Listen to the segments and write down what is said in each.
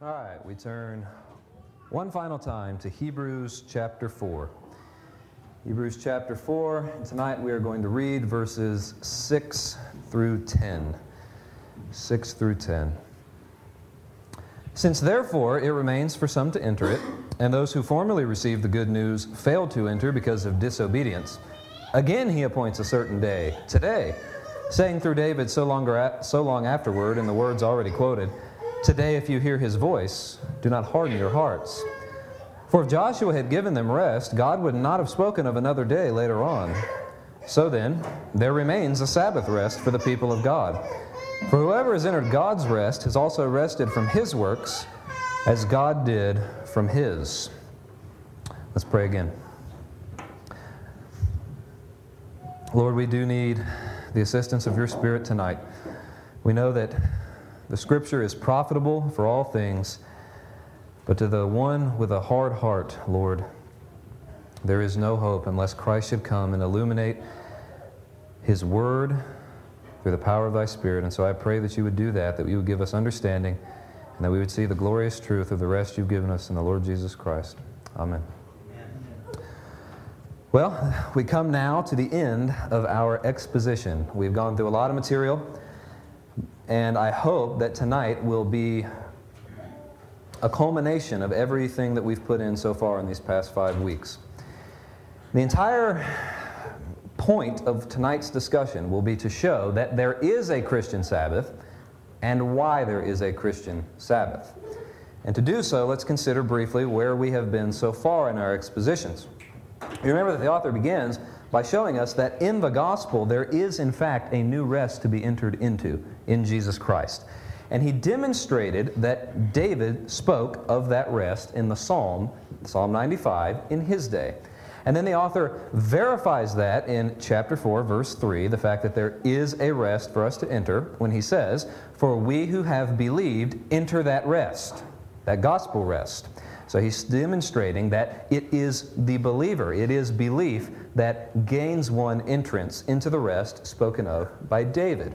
All right, we turn one final time to Hebrews chapter 4. Hebrews chapter 4, and tonight we are going to read verses 6 through 10. 6 through 10. Since therefore it remains for some to enter it, and those who formerly received the good news failed to enter because of disobedience, again he appoints a certain day, today, saying through David so long, so long afterward, in the words already quoted, Today, if you hear his voice, do not harden your hearts. For if Joshua had given them rest, God would not have spoken of another day later on. So then, there remains a Sabbath rest for the people of God. For whoever has entered God's rest has also rested from his works, as God did from his. Let's pray again. Lord, we do need the assistance of your Spirit tonight. We know that the Scripture is profitable for all things, but to the one with a hard heart, Lord, there is no hope unless Christ should come and illuminate His Word through the power of Thy Spirit. And so I pray that you would do that, that you would give us understanding, and that we would see the glorious truth of the rest you've given us in the Lord Jesus Christ. Amen. Well, we come now to the end of our exposition. We've gone through a lot of material, and I hope that tonight will be a culmination of everything that we've put in so far in these past five weeks. The entire point of tonight's discussion will be to show that there is a Christian Sabbath and why there is a Christian Sabbath. And to do so, let's consider briefly where we have been so far in our expositions. You remember that the author begins by showing us that in the gospel there is, in fact, a new rest to be entered into in Jesus Christ. And he demonstrated that David spoke of that rest in the Psalm, Psalm 95, in his day. And then the author verifies that in chapter 4, verse 3, the fact that there is a rest for us to enter when he says, For we who have believed enter that rest, that gospel rest. So he's demonstrating that it is the believer, it is belief that gains one entrance into the rest spoken of by David.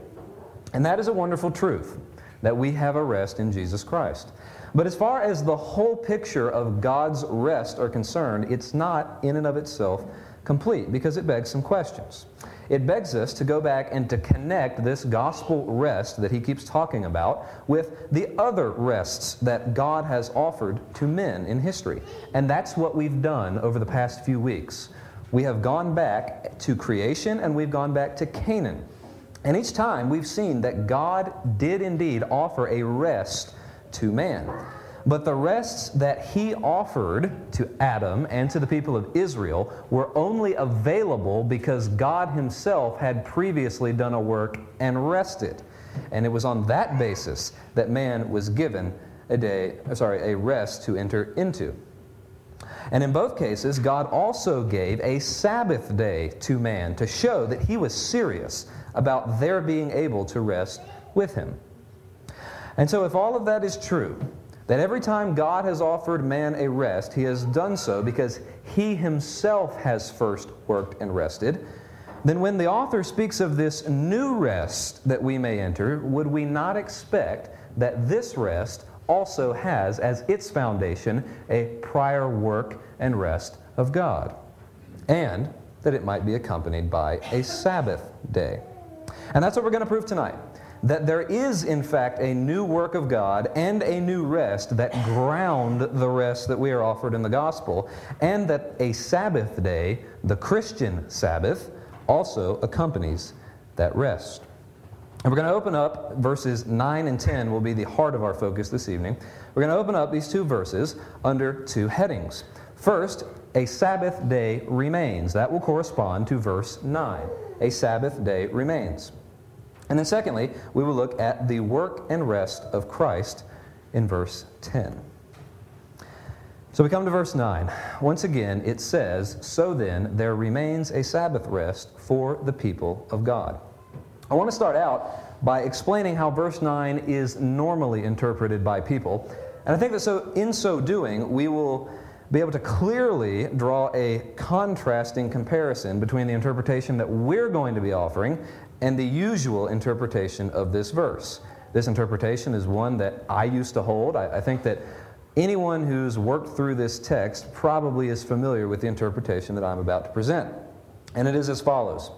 And that is a wonderful truth that we have a rest in Jesus Christ. But as far as the whole picture of God's rest are concerned, it's not in and of itself complete because it begs some questions. It begs us to go back and to connect this gospel rest that he keeps talking about with the other rests that God has offered to men in history. And that's what we've done over the past few weeks. We have gone back to creation and we've gone back to Canaan. And each time we've seen that God did indeed offer a rest to man. But the rests that he offered to Adam and to the people of Israel were only available because God himself had previously done a work and rested. And it was on that basis that man was given a day, sorry, a rest to enter into. And in both cases, God also gave a Sabbath day to man to show that he was serious about their being able to rest with him. And so, if all of that is true, that every time God has offered man a rest, he has done so because he himself has first worked and rested, then when the author speaks of this new rest that we may enter, would we not expect that this rest also has as its foundation a prior work and rest of God? And that it might be accompanied by a Sabbath day. And that's what we're going to prove tonight that there is, in fact, a new work of God and a new rest that ground the rest that we are offered in the gospel, and that a Sabbath day, the Christian Sabbath, also accompanies that rest. And we're going to open up verses 9 and 10, will be the heart of our focus this evening. We're going to open up these two verses under two headings. First, a Sabbath day remains. That will correspond to verse 9. A Sabbath day remains. And then, secondly, we will look at the work and rest of Christ in verse 10. So we come to verse 9. Once again, it says, So then, there remains a Sabbath rest for the people of God. I want to start out by explaining how verse 9 is normally interpreted by people. And I think that so, in so doing, we will be able to clearly draw a contrasting comparison between the interpretation that we're going to be offering and the usual interpretation of this verse. This interpretation is one that I used to hold. I, I think that anyone who's worked through this text probably is familiar with the interpretation that I'm about to present. And it is as follows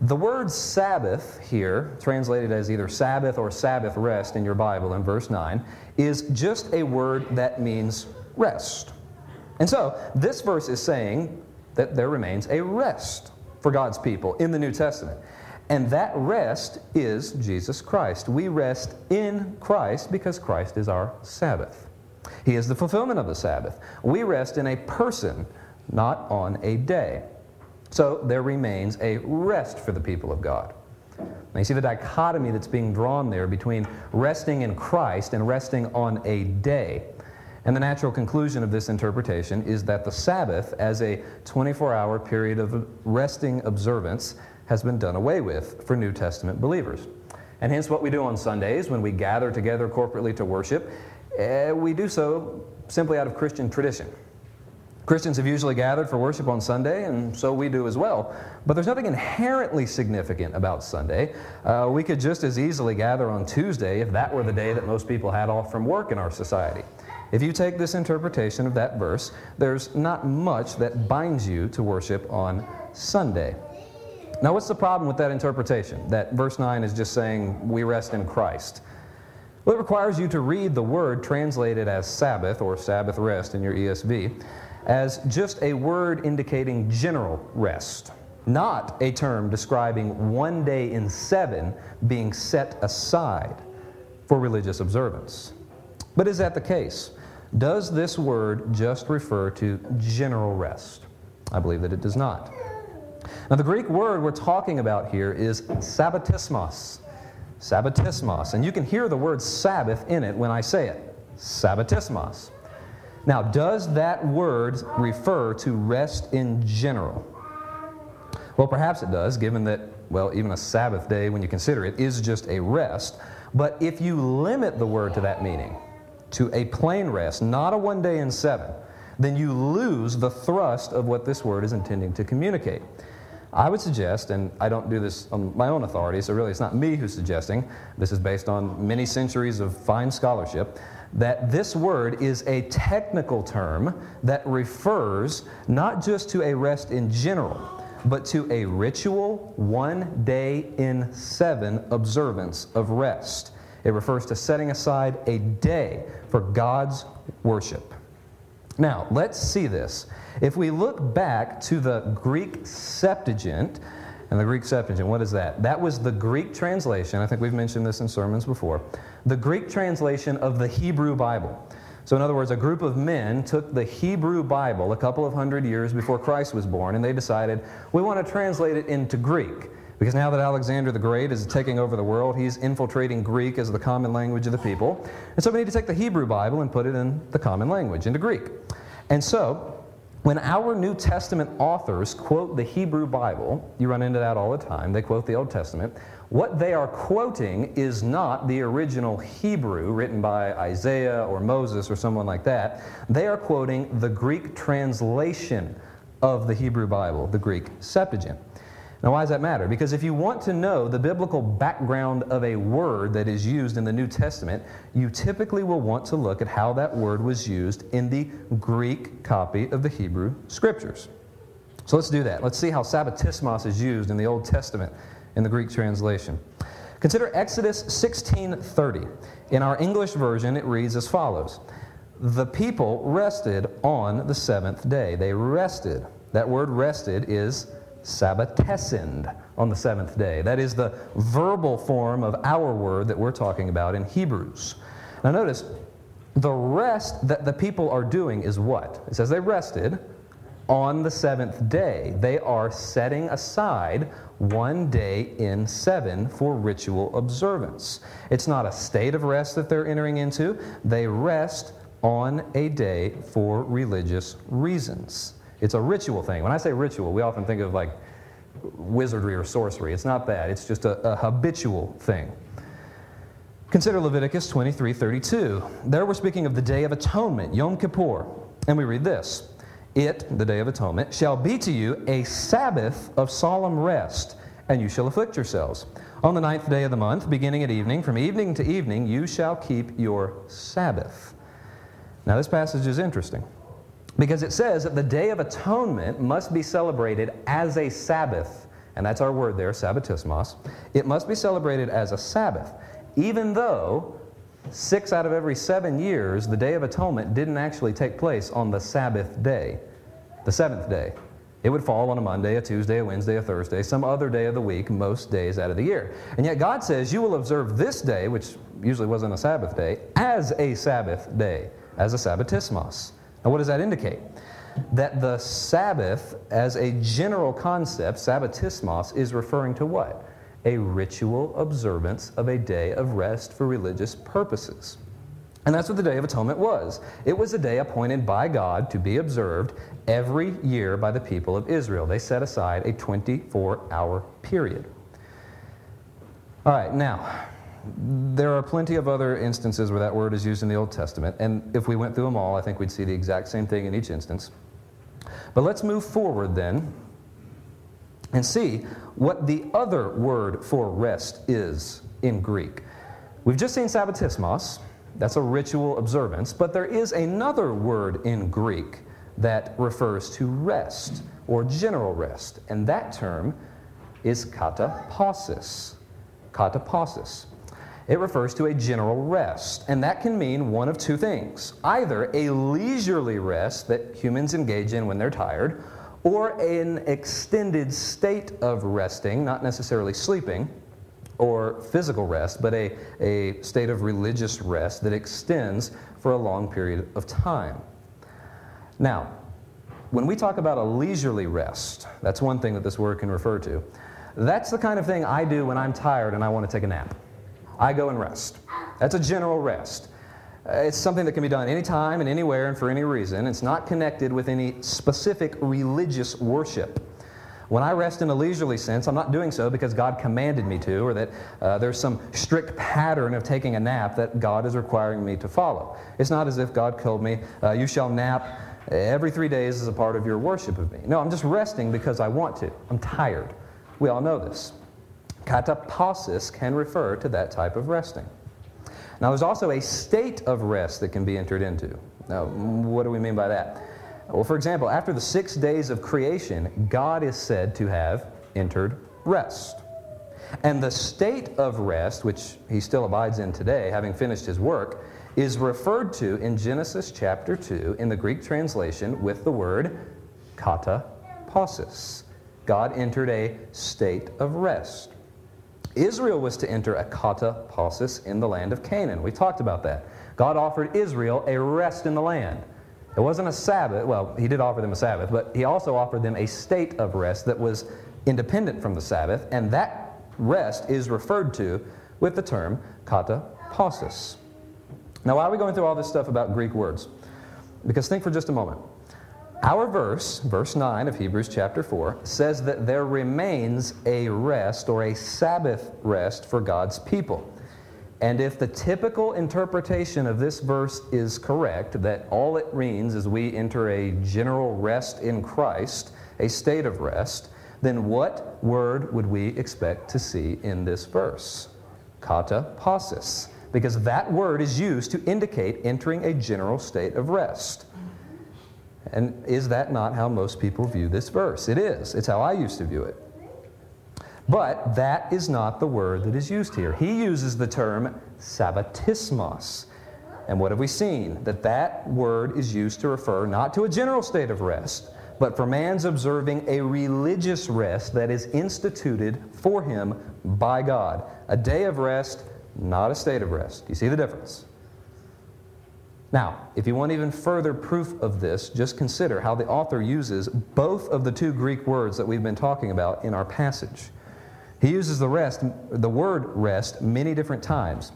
The word Sabbath here, translated as either Sabbath or Sabbath rest in your Bible in verse 9, is just a word that means rest. And so, this verse is saying that there remains a rest for God's people in the New Testament. And that rest is Jesus Christ. We rest in Christ because Christ is our Sabbath. He is the fulfillment of the Sabbath. We rest in a person, not on a day. So there remains a rest for the people of God. Now you see the dichotomy that's being drawn there between resting in Christ and resting on a day. And the natural conclusion of this interpretation is that the Sabbath, as a 24 hour period of resting observance, has been done away with for New Testament believers. And hence, what we do on Sundays when we gather together corporately to worship, eh, we do so simply out of Christian tradition. Christians have usually gathered for worship on Sunday, and so we do as well. But there's nothing inherently significant about Sunday. Uh, we could just as easily gather on Tuesday if that were the day that most people had off from work in our society. If you take this interpretation of that verse, there's not much that binds you to worship on Sunday. Now, what's the problem with that interpretation? That verse 9 is just saying, we rest in Christ. Well, it requires you to read the word translated as Sabbath or Sabbath rest in your ESV as just a word indicating general rest, not a term describing one day in seven being set aside for religious observance. But is that the case? Does this word just refer to general rest? I believe that it does not. Now, the Greek word we're talking about here is sabbatismos. Sabbatismos. And you can hear the word Sabbath in it when I say it. Sabbatismos. Now, does that word refer to rest in general? Well, perhaps it does, given that, well, even a Sabbath day, when you consider it, is just a rest. But if you limit the word to that meaning, to a plain rest, not a one day in seven, then you lose the thrust of what this word is intending to communicate. I would suggest, and I don't do this on my own authority, so really it's not me who's suggesting, this is based on many centuries of fine scholarship, that this word is a technical term that refers not just to a rest in general, but to a ritual one day in seven observance of rest. It refers to setting aside a day for God's worship. Now, let's see this. If we look back to the Greek Septuagint, and the Greek Septuagint, what is that? That was the Greek translation. I think we've mentioned this in sermons before. The Greek translation of the Hebrew Bible. So, in other words, a group of men took the Hebrew Bible a couple of hundred years before Christ was born, and they decided, we want to translate it into Greek. Because now that Alexander the Great is taking over the world, he's infiltrating Greek as the common language of the people. And so we need to take the Hebrew Bible and put it in the common language, into Greek. And so, when our New Testament authors quote the Hebrew Bible, you run into that all the time, they quote the Old Testament. What they are quoting is not the original Hebrew written by Isaiah or Moses or someone like that. They are quoting the Greek translation of the Hebrew Bible, the Greek Septuagint. Now, why does that matter? Because if you want to know the biblical background of a word that is used in the New Testament, you typically will want to look at how that word was used in the Greek copy of the Hebrew Scriptures. So let's do that. Let's see how sabbatismos is used in the Old Testament in the Greek translation. Consider Exodus 16:30. In our English version, it reads as follows: The people rested on the seventh day. They rested. That word rested is sabbatesind on the seventh day. That is the verbal form of our word that we're talking about in Hebrews. Now, notice the rest that the people are doing is what? It says they rested on the seventh day. They are setting aside one day in seven for ritual observance. It's not a state of rest that they're entering into, they rest on a day for religious reasons. It's a ritual thing. When I say ritual, we often think of like wizardry or sorcery. It's not that, it's just a, a habitual thing. Consider Leviticus 23 32. There we're speaking of the Day of Atonement, Yom Kippur. And we read this It, the Day of Atonement, shall be to you a Sabbath of solemn rest, and you shall afflict yourselves. On the ninth day of the month, beginning at evening, from evening to evening, you shall keep your Sabbath. Now, this passage is interesting because it says that the Day of Atonement must be celebrated as a Sabbath. And that's our word there, sabbatismos. It must be celebrated as a Sabbath, even though six out of every seven years, the Day of Atonement didn't actually take place on the Sabbath day, the seventh day. It would fall on a Monday, a Tuesday, a Wednesday, a Thursday, some other day of the week, most days out of the year. And yet God says, You will observe this day, which usually wasn't a Sabbath day, as a Sabbath day, as a Sabbatismos. Now, what does that indicate? That the Sabbath, as a general concept, Sabbatismos, is referring to what? A ritual observance of a day of rest for religious purposes. And that's what the Day of Atonement was. It was a day appointed by God to be observed every year by the people of Israel. They set aside a 24 hour period. All right, now, there are plenty of other instances where that word is used in the Old Testament, and if we went through them all, I think we'd see the exact same thing in each instance. But let's move forward then and see what the other word for rest is in Greek. We've just seen sabbatismos, that's a ritual observance. But there is another word in Greek that refers to rest or general rest, and that term is katapausis. Katapausis. It refers to a general rest, and that can mean one of two things either a leisurely rest that humans engage in when they're tired, or an extended state of resting, not necessarily sleeping or physical rest, but a, a state of religious rest that extends for a long period of time. Now, when we talk about a leisurely rest, that's one thing that this word can refer to. That's the kind of thing I do when I'm tired and I want to take a nap. I go and rest. That's a general rest. It's something that can be done anytime and anywhere and for any reason. It's not connected with any specific religious worship. When I rest in a leisurely sense, I'm not doing so because God commanded me to, or that uh, there's some strict pattern of taking a nap that God is requiring me to follow. It's not as if God told me, uh, You shall nap every three days as a part of your worship of me. No, I'm just resting because I want to. I'm tired. We all know this. Katapausis can refer to that type of resting. Now, there's also a state of rest that can be entered into. Now, what do we mean by that? Well, for example, after the six days of creation, God is said to have entered rest. And the state of rest, which he still abides in today, having finished his work, is referred to in Genesis chapter 2 in the Greek translation with the word kata pausis. God entered a state of rest. Israel was to enter a katapausis in the land of Canaan. We talked about that. God offered Israel a rest in the land. It wasn't a Sabbath. Well, he did offer them a Sabbath, but he also offered them a state of rest that was independent from the Sabbath, and that rest is referred to with the term kata pausis. Now, why are we going through all this stuff about Greek words? Because think for just a moment. Our verse, verse 9 of Hebrews chapter 4, says that there remains a rest or a Sabbath rest for God's people. And if the typical interpretation of this verse is correct, that all it means is we enter a general rest in Christ, a state of rest, then what word would we expect to see in this verse? Katapausis. Because that word is used to indicate entering a general state of rest. And is that not how most people view this verse? It is. It's how I used to view it. But that is not the word that is used here. He uses the term sabbatismos. And what have we seen? That that word is used to refer not to a general state of rest, but for man's observing a religious rest that is instituted for him by God. A day of rest, not a state of rest. You see the difference? Now, if you want even further proof of this, just consider how the author uses both of the two Greek words that we've been talking about in our passage. He uses the rest, the word rest, many different times.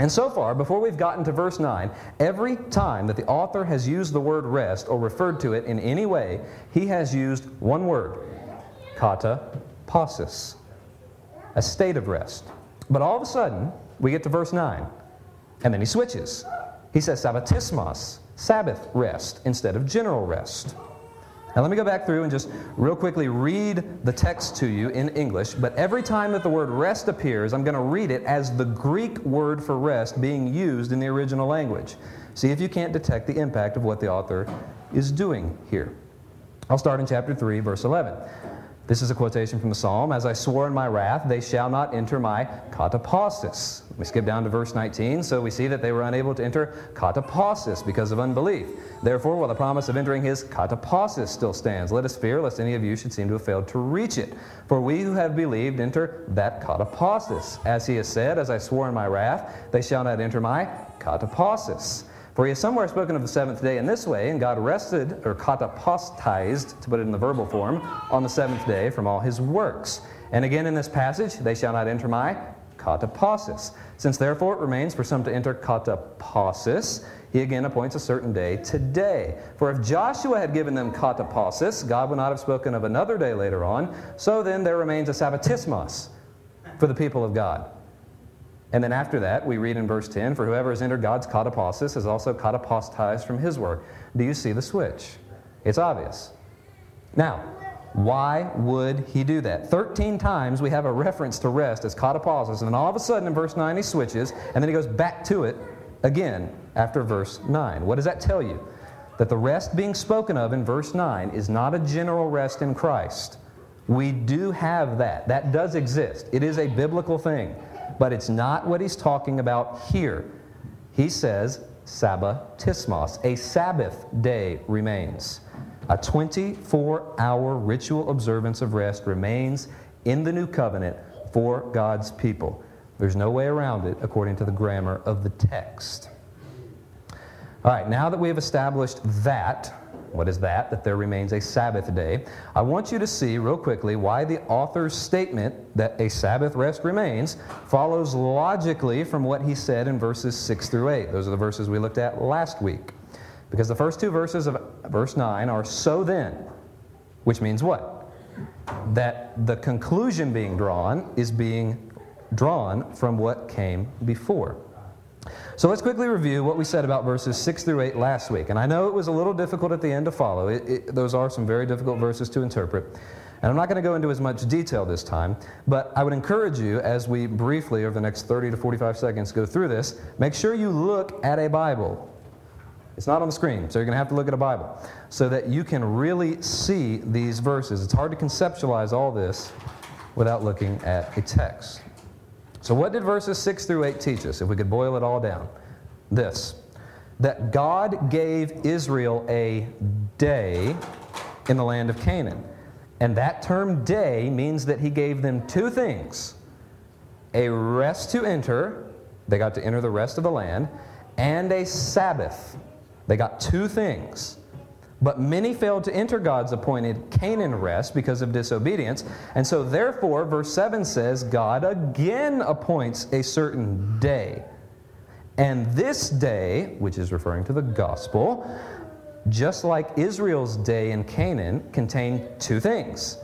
And so far, before we've gotten to verse 9, every time that the author has used the word rest or referred to it in any way, he has used one word, kata pausis, a state of rest. But all of a sudden, we get to verse 9, and then he switches. He says sabbatismos, Sabbath rest, instead of general rest. Now, let me go back through and just real quickly read the text to you in English. But every time that the word rest appears, I'm going to read it as the Greek word for rest being used in the original language. See if you can't detect the impact of what the author is doing here. I'll start in chapter 3, verse 11. This is a quotation from the psalm. As I swore in my wrath, they shall not enter my katapausis. We skip down to verse 19, so we see that they were unable to enter katapausis because of unbelief. Therefore, while the promise of entering his katapausis still stands, let us fear lest any of you should seem to have failed to reach it. For we who have believed enter that katapausis. As he has said, As I swore in my wrath, they shall not enter my katapausis. For he has somewhere spoken of the seventh day in this way, and God rested, or katapostized, to put it in the verbal form, on the seventh day from all his works. And again in this passage, they shall not enter my katapausis. Since therefore it remains for some to enter katapausis, he again appoints a certain day today. For if Joshua had given them katapausis, God would not have spoken of another day later on. So then there remains a sabbatismos for the people of God. And then after that, we read in verse 10 For whoever has entered God's katapausis is also katapostized from his work. Do you see the switch? It's obvious. Now, why would he do that? 13 times we have a reference to rest as katapausis, and then all of a sudden in verse 9 he switches, and then he goes back to it again after verse 9. What does that tell you? That the rest being spoken of in verse 9 is not a general rest in Christ. We do have that. That does exist. It is a biblical thing but it's not what he's talking about here. He says, Sabbatismos, a Sabbath day remains. A 24 hour ritual observance of rest remains in the new covenant for God's people. There's no way around it according to the grammar of the text. All right, now that we have established that, what is that? That there remains a Sabbath day. I want you to see, real quickly, why the author's statement that a Sabbath rest remains follows logically from what he said in verses 6 through 8. Those are the verses we looked at last week. Because the first two verses of verse 9 are so then, which means what? That the conclusion being drawn is being drawn from what came before. So let's quickly review what we said about verses 6 through 8 last week. And I know it was a little difficult at the end to follow. It, it, those are some very difficult verses to interpret. And I'm not going to go into as much detail this time, but I would encourage you as we briefly, over the next 30 to 45 seconds, go through this, make sure you look at a Bible. It's not on the screen, so you're going to have to look at a Bible so that you can really see these verses. It's hard to conceptualize all this without looking at a text. So, what did verses 6 through 8 teach us, if we could boil it all down? This that God gave Israel a day in the land of Canaan. And that term day means that he gave them two things a rest to enter, they got to enter the rest of the land, and a Sabbath. They got two things. But many failed to enter God's appointed Canaan rest because of disobedience. And so, therefore, verse 7 says, God again appoints a certain day. And this day, which is referring to the gospel, just like Israel's day in Canaan, contained two things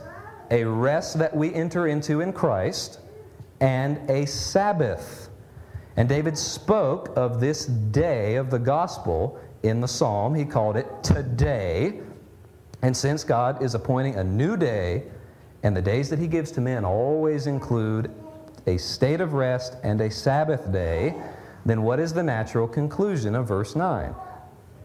a rest that we enter into in Christ and a Sabbath. And David spoke of this day of the gospel in the psalm. He called it today. And since God is appointing a new day, and the days that He gives to men always include a state of rest and a Sabbath day, then what is the natural conclusion of verse 9?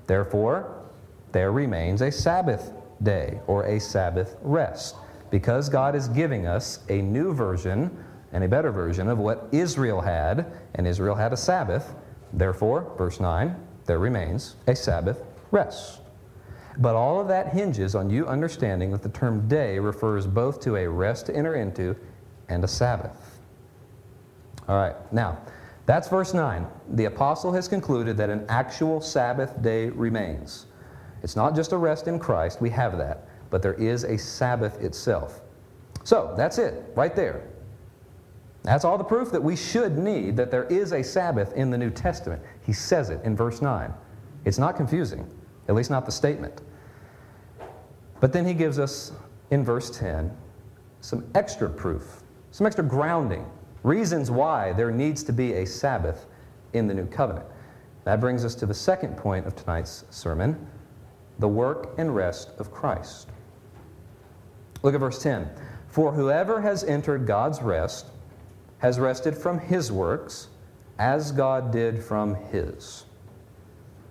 Therefore, there remains a Sabbath day or a Sabbath rest. Because God is giving us a new version and a better version of what Israel had, and Israel had a Sabbath, therefore, verse 9, there remains a Sabbath rest. But all of that hinges on you understanding that the term day refers both to a rest to enter into and a Sabbath. All right, now, that's verse 9. The apostle has concluded that an actual Sabbath day remains. It's not just a rest in Christ, we have that, but there is a Sabbath itself. So, that's it, right there. That's all the proof that we should need that there is a Sabbath in the New Testament. He says it in verse 9. It's not confusing, at least not the statement. But then he gives us in verse 10 some extra proof, some extra grounding, reasons why there needs to be a Sabbath in the New Covenant. That brings us to the second point of tonight's sermon the work and rest of Christ. Look at verse 10. For whoever has entered God's rest has rested from his works as God did from his.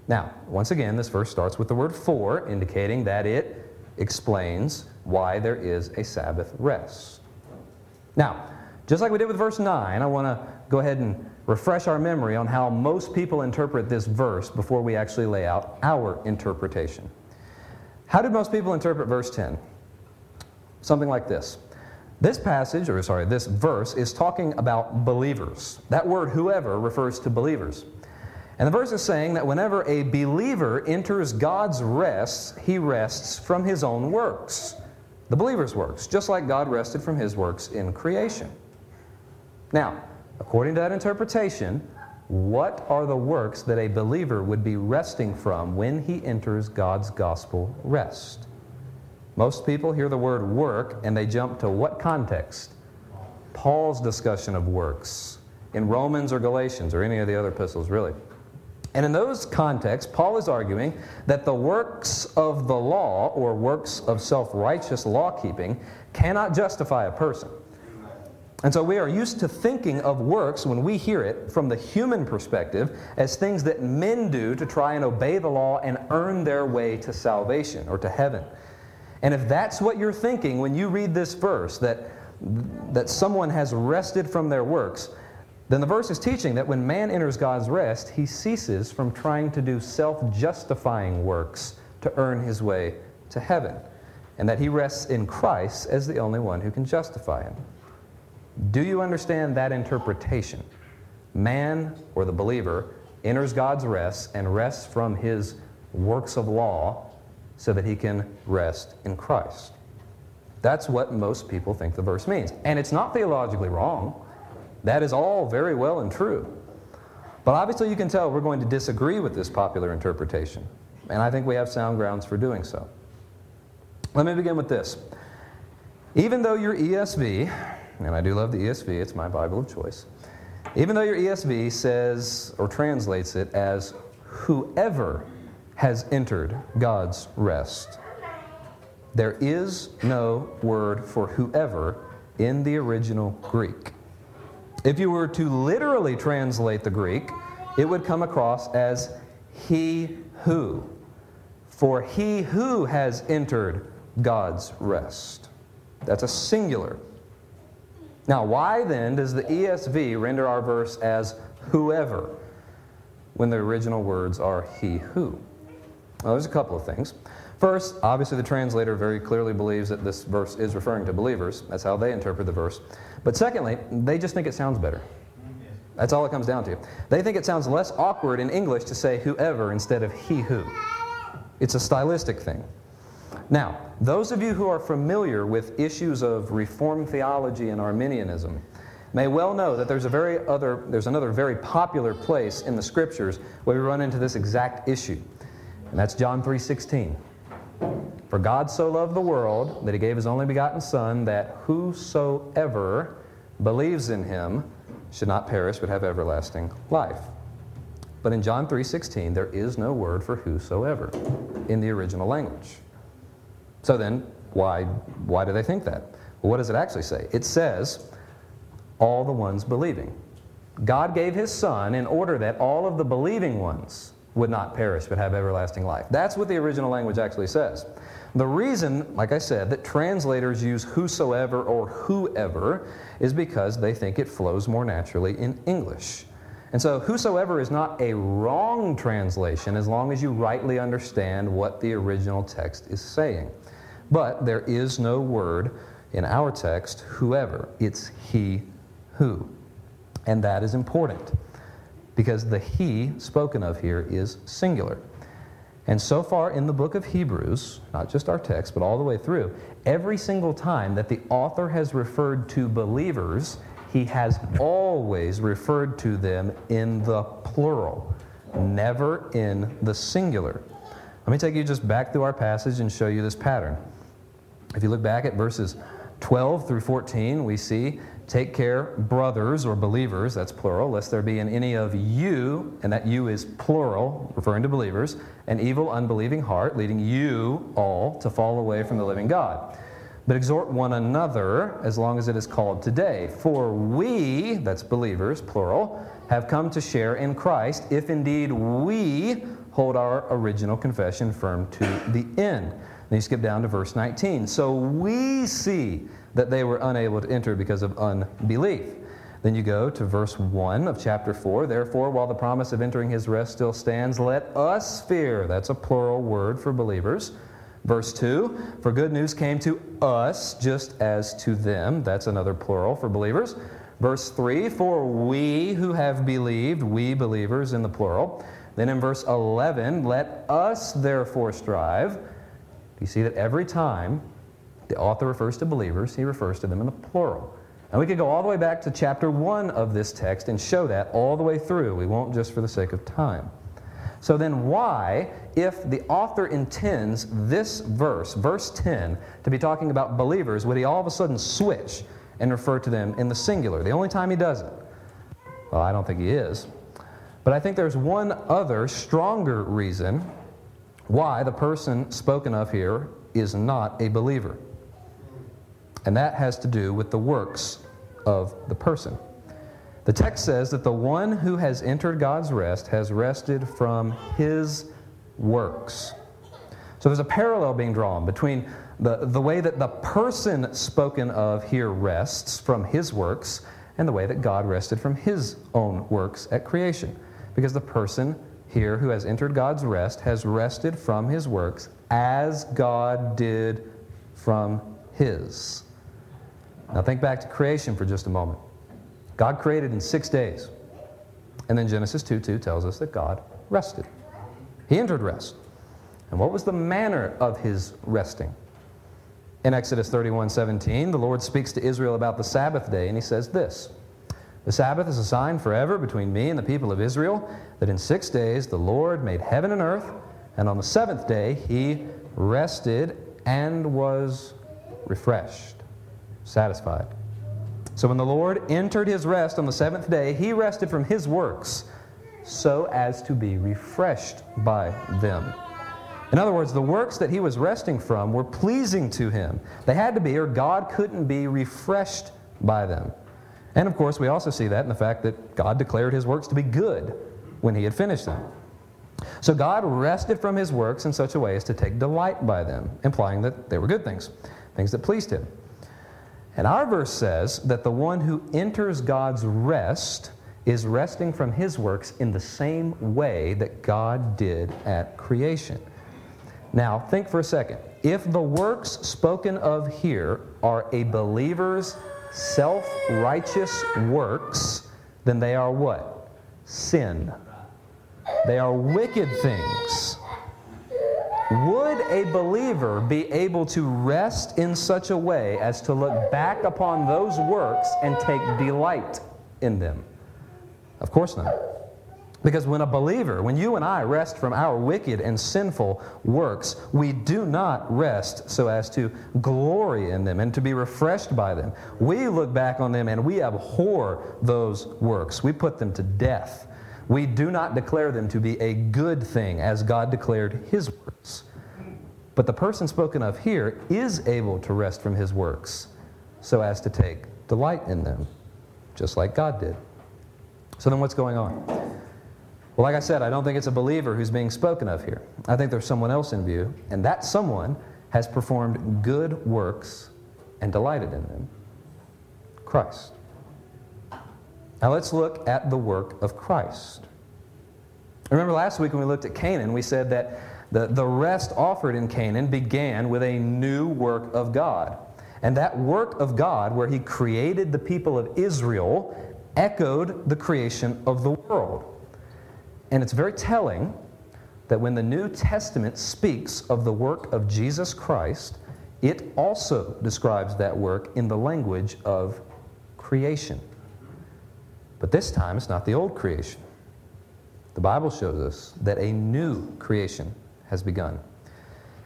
Now, once again, this verse starts with the word for, indicating that it explains why there is a Sabbath rest. Now, just like we did with verse 9, I want to go ahead and refresh our memory on how most people interpret this verse before we actually lay out our interpretation. How did most people interpret verse 10? Something like this. This passage, or sorry, this verse is talking about believers. That word whoever refers to believers. And the verse is saying that whenever a believer enters God's rest, he rests from his own works, the believer's works, just like God rested from his works in creation. Now, according to that interpretation, what are the works that a believer would be resting from when he enters God's gospel rest? Most people hear the word work and they jump to what context? Paul's discussion of works in Romans or Galatians or any of the other epistles, really. And in those contexts, Paul is arguing that the works of the law or works of self righteous law keeping cannot justify a person. And so we are used to thinking of works when we hear it from the human perspective as things that men do to try and obey the law and earn their way to salvation or to heaven. And if that's what you're thinking when you read this verse, that, that someone has rested from their works, then the verse is teaching that when man enters God's rest, he ceases from trying to do self justifying works to earn his way to heaven, and that he rests in Christ as the only one who can justify him. Do you understand that interpretation? Man or the believer enters God's rest and rests from his works of law so that he can rest in Christ. That's what most people think the verse means. And it's not theologically wrong. That is all very well and true. But obviously, you can tell we're going to disagree with this popular interpretation. And I think we have sound grounds for doing so. Let me begin with this. Even though your ESV, and I do love the ESV, it's my Bible of choice, even though your ESV says or translates it as whoever has entered God's rest, there is no word for whoever in the original Greek. If you were to literally translate the Greek, it would come across as he who. For he who has entered God's rest. That's a singular. Now, why then does the ESV render our verse as whoever when the original words are he who? Well, there's a couple of things. First, obviously, the translator very clearly believes that this verse is referring to believers. That's how they interpret the verse. But secondly, they just think it sounds better. That's all it comes down to. They think it sounds less awkward in English to say whoever instead of he who. It's a stylistic thing. Now, those of you who are familiar with issues of Reformed theology and Arminianism may well know that there's, a very other, there's another very popular place in the Scriptures where we run into this exact issue. And that's John 3:16. For God so loved the world that he gave his only begotten Son, that whosoever believes in him should not perish but have everlasting life. But in John 3:16 there is no word for whosoever in the original language. So then, why why do they think that? Well, what does it actually say? It says all the ones believing. God gave his son in order that all of the believing ones would not perish but have everlasting life. That's what the original language actually says. The reason, like I said, that translators use whosoever or whoever is because they think it flows more naturally in English. And so, whosoever is not a wrong translation as long as you rightly understand what the original text is saying. But there is no word in our text, whoever. It's he who. And that is important because the he spoken of here is singular. And so far in the book of Hebrews, not just our text, but all the way through, every single time that the author has referred to believers, he has always referred to them in the plural, never in the singular. Let me take you just back through our passage and show you this pattern. If you look back at verses 12 through 14, we see Take care, brothers or believers, that's plural, lest there be in any of you, and that you is plural, referring to believers, an evil, unbelieving heart, leading you all to fall away from the living God. but exhort one another as long as it is called today. For we, that's believers, plural, have come to share in Christ, if indeed we hold our original confession firm to the end. Then you skip down to verse 19. So we see that they were unable to enter because of unbelief. Then you go to verse 1 of chapter 4. Therefore, while the promise of entering his rest still stands, let us fear. That's a plural word for believers. Verse 2 For good news came to us just as to them. That's another plural for believers. Verse 3 For we who have believed, we believers in the plural. Then in verse 11, let us therefore strive. You see that every time the author refers to believers, he refers to them in the plural. And we could go all the way back to chapter 1 of this text and show that all the way through. We won't just for the sake of time. So then, why, if the author intends this verse, verse 10, to be talking about believers, would he all of a sudden switch and refer to them in the singular? The only time he does it. Well, I don't think he is. But I think there's one other, stronger reason why the person spoken of here is not a believer. And that has to do with the works of the person. The text says that the one who has entered God's rest has rested from his works. So there's a parallel being drawn between the, the way that the person spoken of here rests from his works and the way that God rested from his own works at creation. Because the person here who has entered God's rest has rested from his works as God did from his. Now think back to creation for just a moment. God created in six days. And then Genesis 2 2 tells us that God rested. He entered rest. And what was the manner of his resting? In Exodus 31 17, the Lord speaks to Israel about the Sabbath day, and he says this The Sabbath is a sign forever between me and the people of Israel, that in six days the Lord made heaven and earth, and on the seventh day he rested and was refreshed satisfied. So when the Lord entered his rest on the seventh day, he rested from his works so as to be refreshed by them. In other words, the works that he was resting from were pleasing to him. They had to be, or God couldn't be refreshed by them. And of course, we also see that in the fact that God declared his works to be good when he had finished them. So God rested from his works in such a way as to take delight by them, implying that they were good things, things that pleased him. And our verse says that the one who enters God's rest is resting from his works in the same way that God did at creation. Now, think for a second. If the works spoken of here are a believer's self righteous works, then they are what? Sin. They are wicked things. Would a believer be able to rest in such a way as to look back upon those works and take delight in them? Of course not. Because when a believer, when you and I rest from our wicked and sinful works, we do not rest so as to glory in them and to be refreshed by them. We look back on them and we abhor those works. We put them to death. We do not declare them to be a good thing as God declared His works. But the person spoken of here is able to rest from his works so as to take delight in them, just like God did. So then what's going on? Well, like I said, I don't think it's a believer who's being spoken of here. I think there's someone else in view, and that someone has performed good works and delighted in them Christ. Now let's look at the work of Christ. Remember last week when we looked at Canaan, we said that the, the rest offered in Canaan began with a new work of God. And that work of God, where He created the people of Israel, echoed the creation of the world. And it's very telling that when the New Testament speaks of the work of Jesus Christ, it also describes that work in the language of creation. But this time, it's not the old creation. The Bible shows us that a new creation has begun.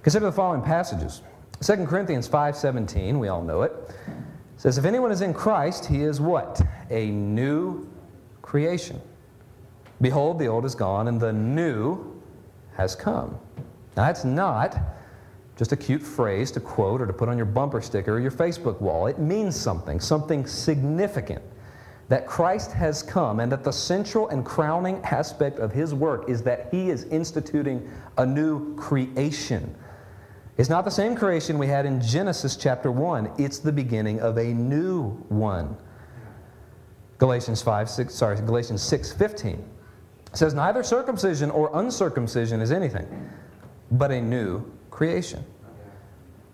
Consider the following passages. 2 Corinthians 5:17, we all know it. Says if anyone is in Christ, he is what? A new creation. Behold, the old is gone and the new has come. Now that's not just a cute phrase to quote or to put on your bumper sticker or your Facebook wall. It means something, something significant. That Christ has come and that the central and crowning aspect of his work is that he is instituting a new creation. It's not the same creation we had in Genesis chapter 1, it's the beginning of a new one. Galatians 5, 6, sorry, Galatians 6, 15 says, Neither circumcision or uncircumcision is anything, but a new creation.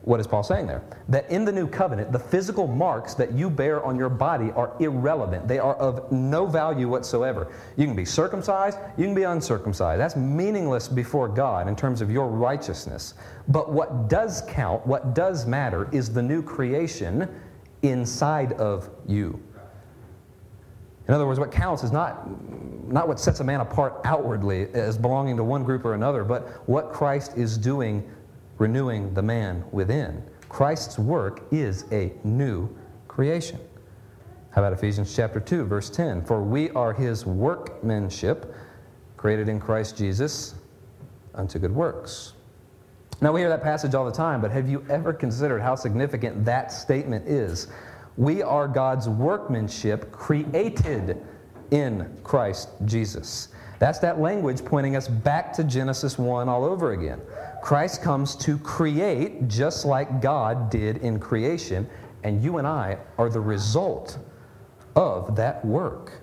What is Paul saying there? That in the new covenant, the physical marks that you bear on your body are irrelevant. They are of no value whatsoever. You can be circumcised, you can be uncircumcised. That's meaningless before God in terms of your righteousness. But what does count, what does matter, is the new creation inside of you. In other words, what counts is not, not what sets a man apart outwardly as belonging to one group or another, but what Christ is doing renewing the man within. Christ's work is a new creation. How about Ephesians chapter 2, verse 10? For we are his workmanship, created in Christ Jesus unto good works. Now, we hear that passage all the time, but have you ever considered how significant that statement is? We are God's workmanship, created in Christ Jesus. That's that language pointing us back to Genesis 1 all over again. Christ comes to create just like God did in creation, and you and I are the result of that work.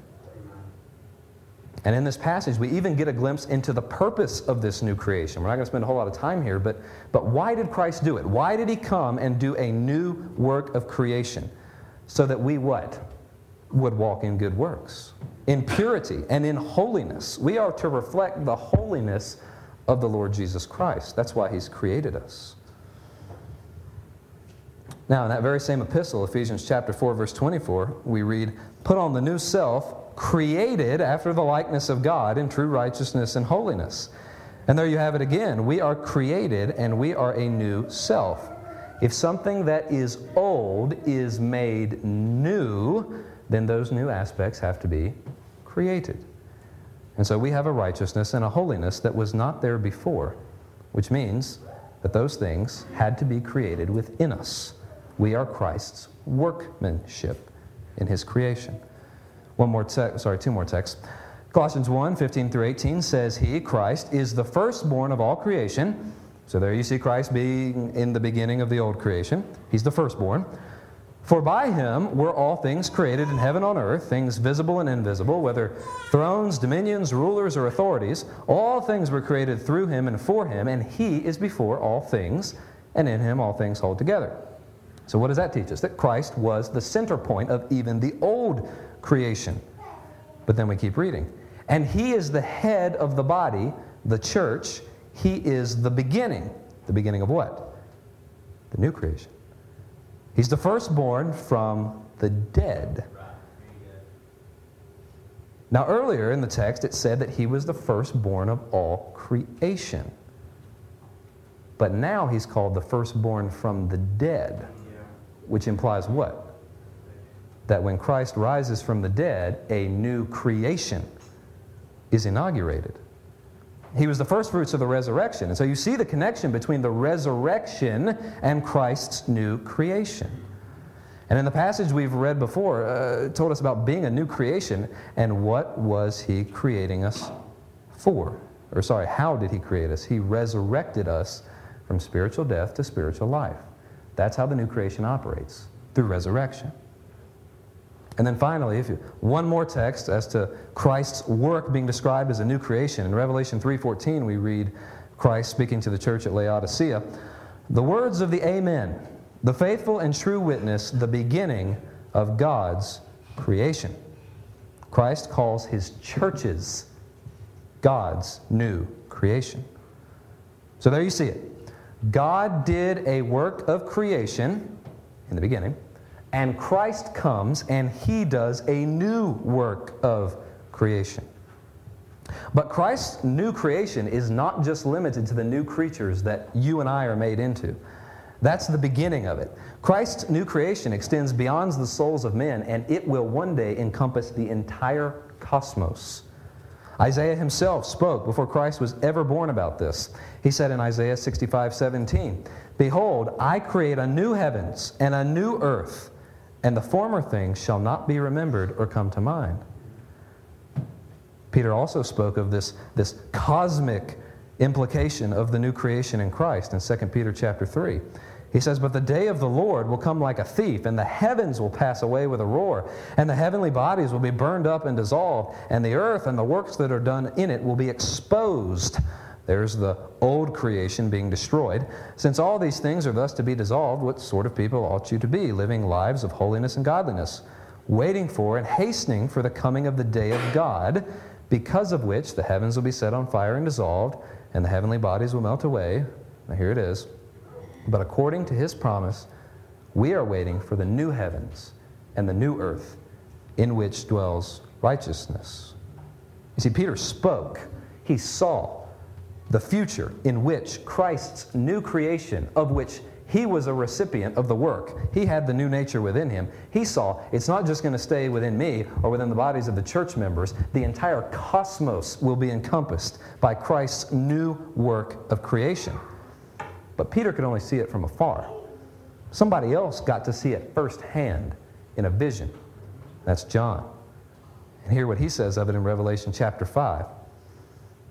And in this passage, we even get a glimpse into the purpose of this new creation. We're not going to spend a whole lot of time here, but, but why did Christ do it? Why did he come and do a new work of creation? So that we what? Would walk in good works, in purity and in holiness. We are to reflect the holiness of the Lord Jesus Christ. That's why He's created us. Now, in that very same epistle, Ephesians chapter 4, verse 24, we read, Put on the new self, created after the likeness of God in true righteousness and holiness. And there you have it again. We are created and we are a new self. If something that is old is made new, then those new aspects have to be created. And so we have a righteousness and a holiness that was not there before, which means that those things had to be created within us. We are Christ's workmanship in his creation. One more text, sorry, two more texts. Colossians 1 15 through 18 says, He, Christ, is the firstborn of all creation. So there you see Christ being in the beginning of the old creation. He's the firstborn. For by him were all things created in heaven on earth, things visible and invisible, whether thrones, dominions, rulers, or authorities. All things were created through him and for him, and he is before all things, and in him all things hold together. So, what does that teach us? That Christ was the center point of even the old creation. But then we keep reading. And he is the head of the body, the church. He is the beginning. The beginning of what? The new creation. He's the firstborn from the dead. Now, earlier in the text, it said that he was the firstborn of all creation. But now he's called the firstborn from the dead, which implies what? That when Christ rises from the dead, a new creation is inaugurated. He was the first fruits of the resurrection. And so you see the connection between the resurrection and Christ's new creation. And in the passage we've read before, uh, told us about being a new creation and what was he creating us for? Or sorry, how did he create us? He resurrected us from spiritual death to spiritual life. That's how the new creation operates, through resurrection. And then finally, if you, one more text as to Christ's work being described as a new creation. In Revelation 3:14, we read Christ speaking to the church at Laodicea, "The words of the Amen, the faithful and true witness, the beginning of God's creation." Christ calls his churches God's new creation. So there you see it. God did a work of creation in the beginning. And Christ comes and he does a new work of creation. But Christ's new creation is not just limited to the new creatures that you and I are made into. That's the beginning of it. Christ's new creation extends beyond the souls of men, and it will one day encompass the entire cosmos. Isaiah himself spoke before Christ was ever born about this. He said in Isaiah 65 17, Behold, I create a new heavens and a new earth, and the former things shall not be remembered or come to mind. Peter also spoke of this, this cosmic implication of the new creation in Christ in 2 Peter chapter 3. He says, But the day of the Lord will come like a thief, and the heavens will pass away with a roar, and the heavenly bodies will be burned up and dissolved, and the earth and the works that are done in it will be exposed. There's the old creation being destroyed. Since all these things are thus to be dissolved, what sort of people ought you to be, living lives of holiness and godliness, waiting for and hastening for the coming of the day of God, because of which the heavens will be set on fire and dissolved, and the heavenly bodies will melt away? Now, here it is. But according to his promise, we are waiting for the new heavens and the new earth in which dwells righteousness. You see, Peter spoke, he saw the future in which Christ's new creation, of which he was a recipient of the work. He had the new nature within him. He saw it's not just going to stay within me or within the bodies of the church members. The entire cosmos will be encompassed by Christ's new work of creation. But Peter could only see it from afar. Somebody else got to see it firsthand in a vision. That's John. And hear what he says of it in Revelation chapter 5.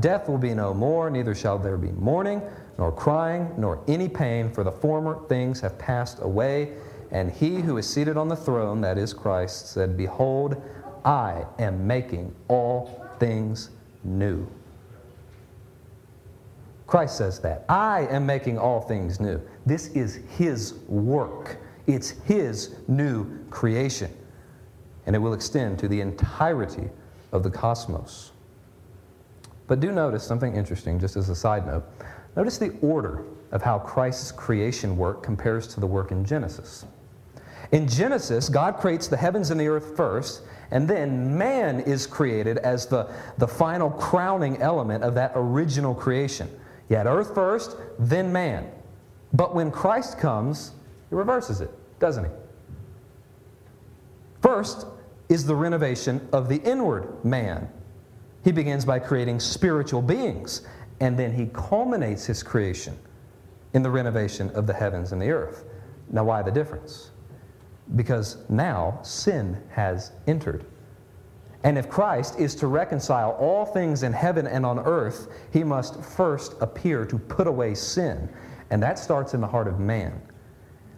Death will be no more, neither shall there be mourning, nor crying, nor any pain, for the former things have passed away. And he who is seated on the throne, that is Christ, said, Behold, I am making all things new. Christ says that. I am making all things new. This is His work, it's His new creation. And it will extend to the entirety of the cosmos. But do notice something interesting, just as a side note. Notice the order of how Christ's creation work compares to the work in Genesis. In Genesis, God creates the heavens and the earth first, and then man is created as the, the final crowning element of that original creation. You had earth first, then man. But when Christ comes, he reverses it, doesn't he? First is the renovation of the inward man. He begins by creating spiritual beings, and then he culminates his creation in the renovation of the heavens and the earth. Now, why the difference? Because now sin has entered. And if Christ is to reconcile all things in heaven and on earth, he must first appear to put away sin. And that starts in the heart of man.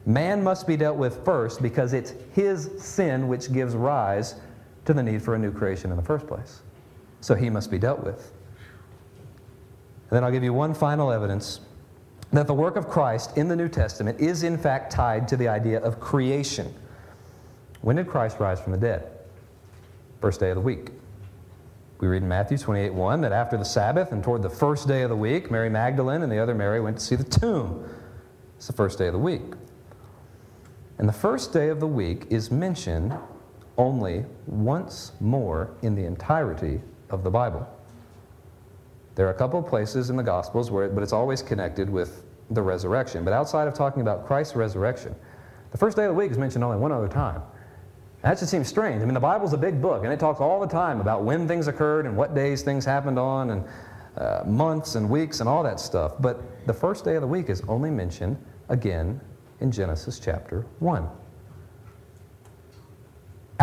Man must be dealt with first because it's his sin which gives rise to the need for a new creation in the first place. So he must be dealt with. And then I'll give you one final evidence that the work of Christ in the New Testament is in fact tied to the idea of creation. When did Christ rise from the dead? first day of the week. We read in Matthew 28 1 that after the Sabbath and toward the first day of the week, Mary Magdalene and the other Mary went to see the tomb. It's the first day of the week. And the first day of the week is mentioned only once more in the entirety of the Bible. There are a couple of places in the Gospels where, it, but it's always connected with the resurrection. But outside of talking about Christ's resurrection, the first day of the week is mentioned only one other time. That just seems strange. I mean, the Bible's a big book, and it talks all the time about when things occurred and what days things happened on, and uh, months and weeks and all that stuff. But the first day of the week is only mentioned again in Genesis chapter 1.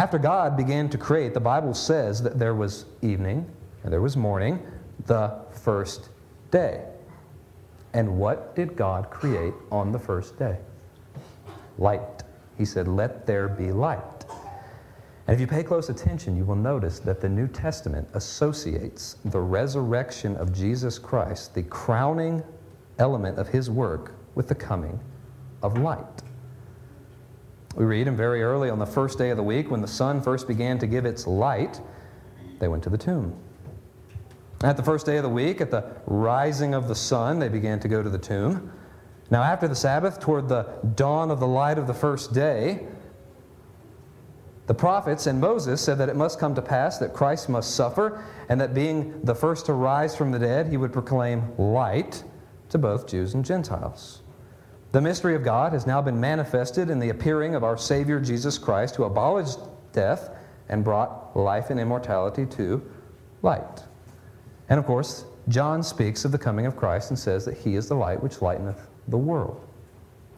After God began to create, the Bible says that there was evening and there was morning, the first day. And what did God create on the first day? Light. He said, Let there be light. And if you pay close attention, you will notice that the New Testament associates the resurrection of Jesus Christ, the crowning element of his work, with the coming of light. We read, and very early on the first day of the week, when the sun first began to give its light, they went to the tomb. At the first day of the week, at the rising of the sun, they began to go to the tomb. Now, after the Sabbath, toward the dawn of the light of the first day, the prophets and Moses said that it must come to pass that Christ must suffer, and that being the first to rise from the dead, he would proclaim light to both Jews and Gentiles. The mystery of God has now been manifested in the appearing of our Savior Jesus Christ, who abolished death and brought life and immortality to light. And of course, John speaks of the coming of Christ and says that he is the light which lighteneth the world.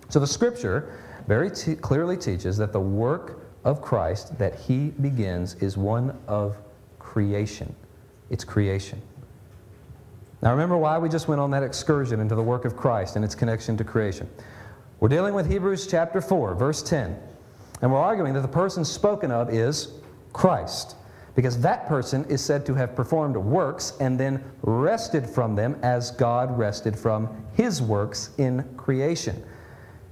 So the scripture very clearly teaches that the work of Christ that he begins is one of creation. It's creation. Now, remember why we just went on that excursion into the work of Christ and its connection to creation. We're dealing with Hebrews chapter 4, verse 10. And we're arguing that the person spoken of is Christ, because that person is said to have performed works and then rested from them as God rested from his works in creation.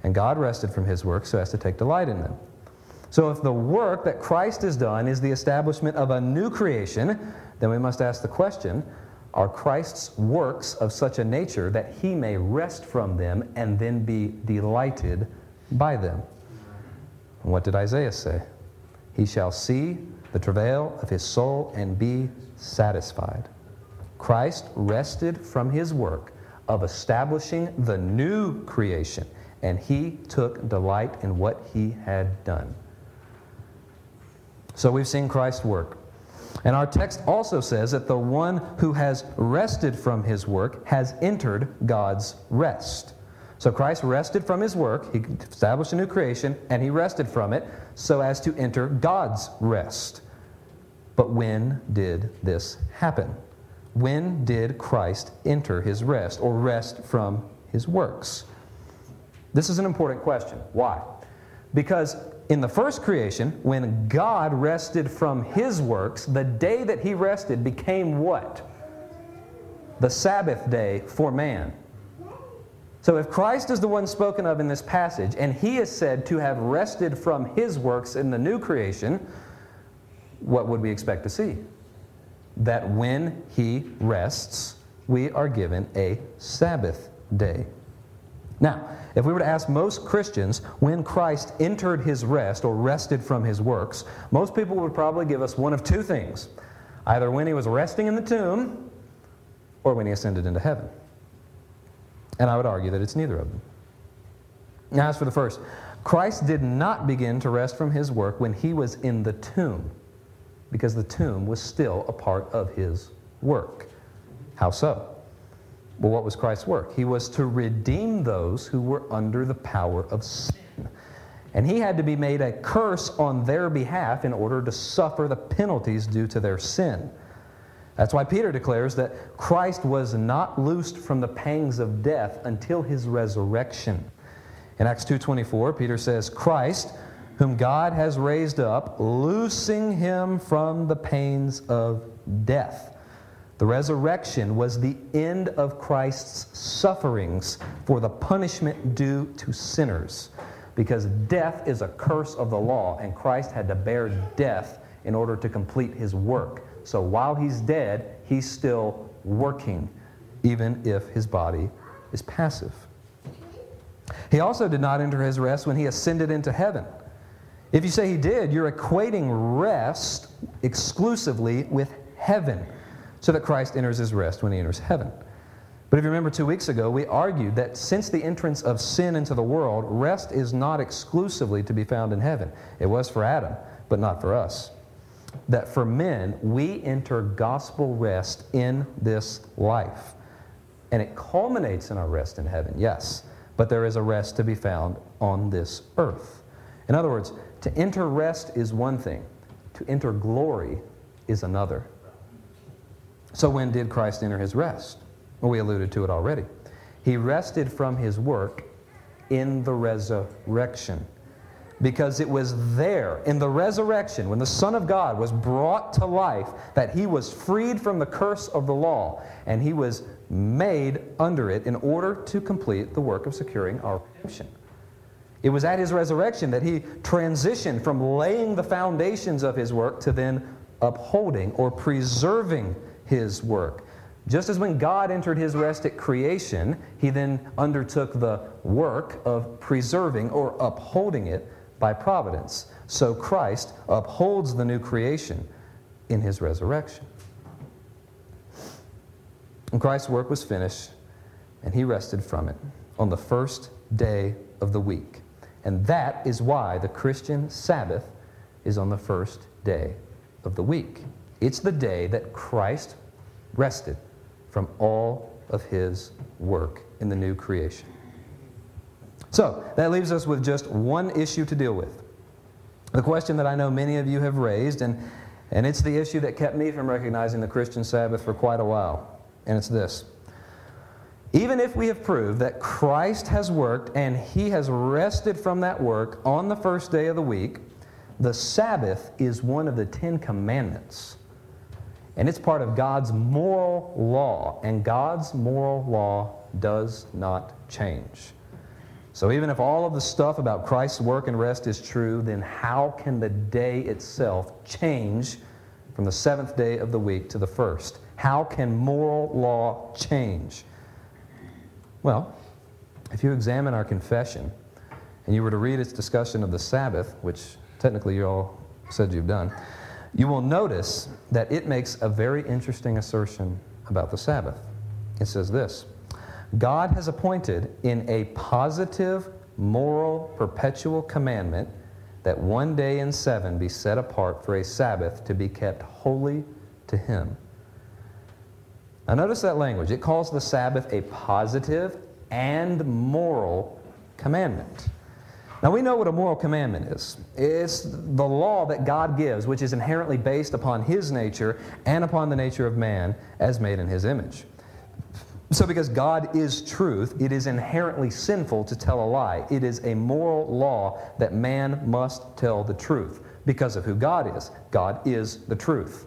And God rested from his works so as to take delight in them. So, if the work that Christ has done is the establishment of a new creation, then we must ask the question are Christ's works of such a nature that he may rest from them and then be delighted by them? And what did Isaiah say? He shall see the travail of his soul and be satisfied. Christ rested from his work of establishing the new creation, and he took delight in what he had done. So we've seen Christ's work. And our text also says that the one who has rested from his work has entered God's rest. So Christ rested from his work, he established a new creation, and he rested from it so as to enter God's rest. But when did this happen? When did Christ enter his rest or rest from his works? This is an important question. Why? Because in the first creation, when God rested from his works, the day that he rested became what? The Sabbath day for man. So if Christ is the one spoken of in this passage, and he is said to have rested from his works in the new creation, what would we expect to see? That when he rests, we are given a Sabbath day. Now, if we were to ask most Christians when Christ entered his rest or rested from his works, most people would probably give us one of two things either when he was resting in the tomb or when he ascended into heaven. And I would argue that it's neither of them. Now, as for the first, Christ did not begin to rest from his work when he was in the tomb, because the tomb was still a part of his work. How so? Well, what was Christ's work? He was to redeem those who were under the power of sin. And he had to be made a curse on their behalf in order to suffer the penalties due to their sin. That's why Peter declares that Christ was not loosed from the pangs of death until his resurrection. In Acts 2:24, Peter says, "Christ, whom God has raised up, loosing him from the pains of death." The resurrection was the end of Christ's sufferings for the punishment due to sinners. Because death is a curse of the law, and Christ had to bear death in order to complete his work. So while he's dead, he's still working, even if his body is passive. He also did not enter his rest when he ascended into heaven. If you say he did, you're equating rest exclusively with heaven so that Christ enters his rest when he enters heaven. But if you remember two weeks ago, we argued that since the entrance of sin into the world, rest is not exclusively to be found in heaven. It was for Adam, but not for us. That for men, we enter gospel rest in this life. And it culminates in our rest in heaven, yes, but there is a rest to be found on this earth. In other words, to enter rest is one thing, to enter glory is another. So, when did Christ enter his rest? Well, we alluded to it already. He rested from his work in the resurrection. Because it was there, in the resurrection, when the Son of God was brought to life, that he was freed from the curse of the law and he was made under it in order to complete the work of securing our redemption. It was at his resurrection that he transitioned from laying the foundations of his work to then upholding or preserving his work. Just as when God entered his rest at creation, he then undertook the work of preserving or upholding it by providence. So Christ upholds the new creation in his resurrection. And Christ's work was finished, and he rested from it on the first day of the week. And that is why the Christian Sabbath is on the first day of the week. It's the day that Christ rested from all of his work in the new creation. So, that leaves us with just one issue to deal with. The question that I know many of you have raised, and, and it's the issue that kept me from recognizing the Christian Sabbath for quite a while, and it's this. Even if we have proved that Christ has worked and he has rested from that work on the first day of the week, the Sabbath is one of the Ten Commandments. And it's part of God's moral law, and God's moral law does not change. So, even if all of the stuff about Christ's work and rest is true, then how can the day itself change from the seventh day of the week to the first? How can moral law change? Well, if you examine our confession and you were to read its discussion of the Sabbath, which technically you all said you've done, you will notice that it makes a very interesting assertion about the Sabbath. It says this God has appointed in a positive, moral, perpetual commandment that one day in seven be set apart for a Sabbath to be kept holy to Him. Now, notice that language. It calls the Sabbath a positive and moral commandment. Now, we know what a moral commandment is it's the law that God gives, which is inherently based upon His nature and upon the nature of man as made in His image. So, because God is truth, it is inherently sinful to tell a lie. It is a moral law that man must tell the truth because of who God is. God is the truth.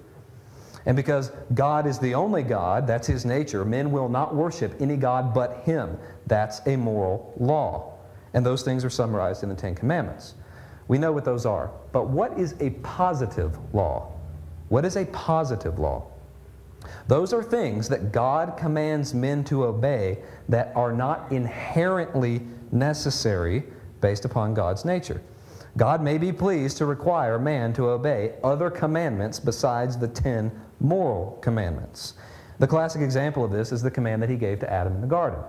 And because God is the only God, that's His nature, men will not worship any God but Him. That's a moral law. And those things are summarized in the Ten Commandments. We know what those are. But what is a positive law? What is a positive law? Those are things that God commands men to obey that are not inherently necessary based upon God's nature. God may be pleased to require man to obey other commandments besides the ten moral commandments. The classic example of this is the command that he gave to Adam in the garden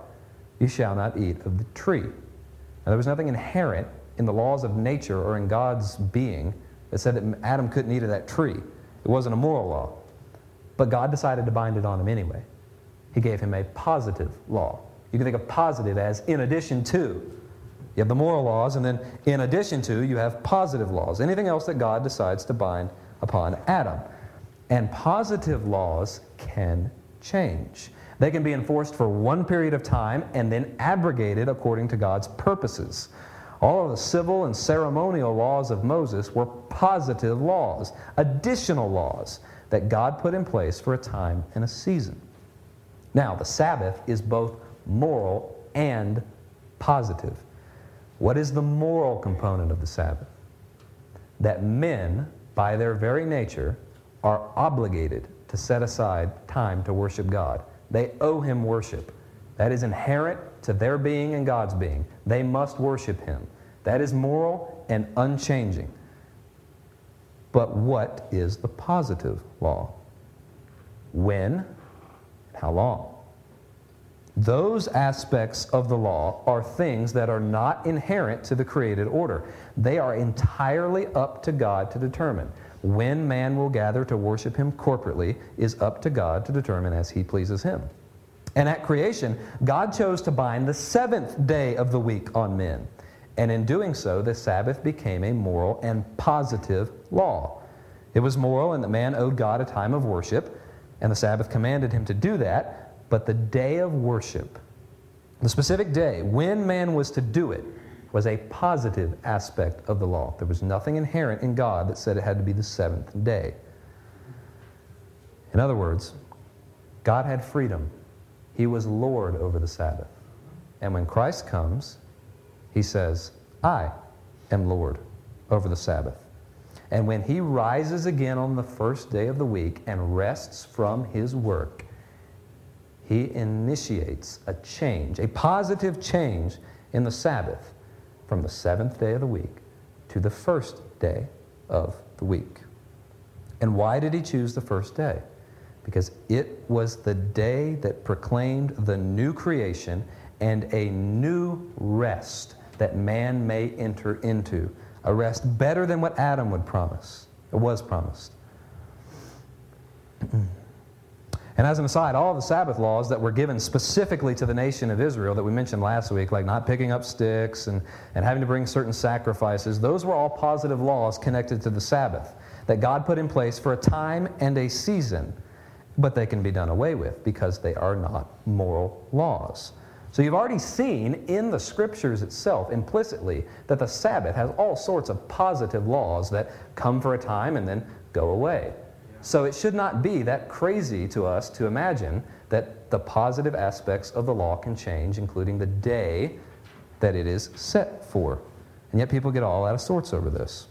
You shall not eat of the tree. Now, there was nothing inherent in the laws of nature or in God's being that said that Adam couldn't eat of that tree. It wasn't a moral law. But God decided to bind it on him anyway. He gave him a positive law. You can think of positive as in addition to. You have the moral laws, and then in addition to, you have positive laws. Anything else that God decides to bind upon Adam. And positive laws can change. They can be enforced for one period of time and then abrogated according to God's purposes. All of the civil and ceremonial laws of Moses were positive laws, additional laws that God put in place for a time and a season. Now, the Sabbath is both moral and positive. What is the moral component of the Sabbath? That men, by their very nature, are obligated to set aside time to worship God. They owe him worship. That is inherent to their being and God's being. They must worship him. That is moral and unchanging. But what is the positive law? When? How long? Those aspects of the law are things that are not inherent to the created order. They are entirely up to God to determine. When man will gather to worship him corporately is up to God to determine as he pleases him. And at creation, God chose to bind the seventh day of the week on men. And in doing so, the Sabbath became a moral and positive law. It was moral in that man owed God a time of worship, and the Sabbath commanded him to do that. But the day of worship, the specific day when man was to do it, was a positive aspect of the law. There was nothing inherent in God that said it had to be the seventh day. In other words, God had freedom. He was Lord over the Sabbath. And when Christ comes, he says, I am Lord over the Sabbath. And when he rises again on the first day of the week and rests from his work, he initiates a change, a positive change in the Sabbath from the seventh day of the week to the first day of the week. And why did he choose the first day? Because it was the day that proclaimed the new creation and a new rest that man may enter into. A rest better than what Adam would promise, it was promised. And as an aside, all the Sabbath laws that were given specifically to the nation of Israel that we mentioned last week, like not picking up sticks and, and having to bring certain sacrifices, those were all positive laws connected to the Sabbath that God put in place for a time and a season, but they can be done away with because they are not moral laws. So you've already seen in the scriptures itself implicitly that the Sabbath has all sorts of positive laws that come for a time and then go away. So it should not be that crazy to us to imagine that the positive aspects of the law can change, including the day that it is set for. And yet people get all out of sorts over this.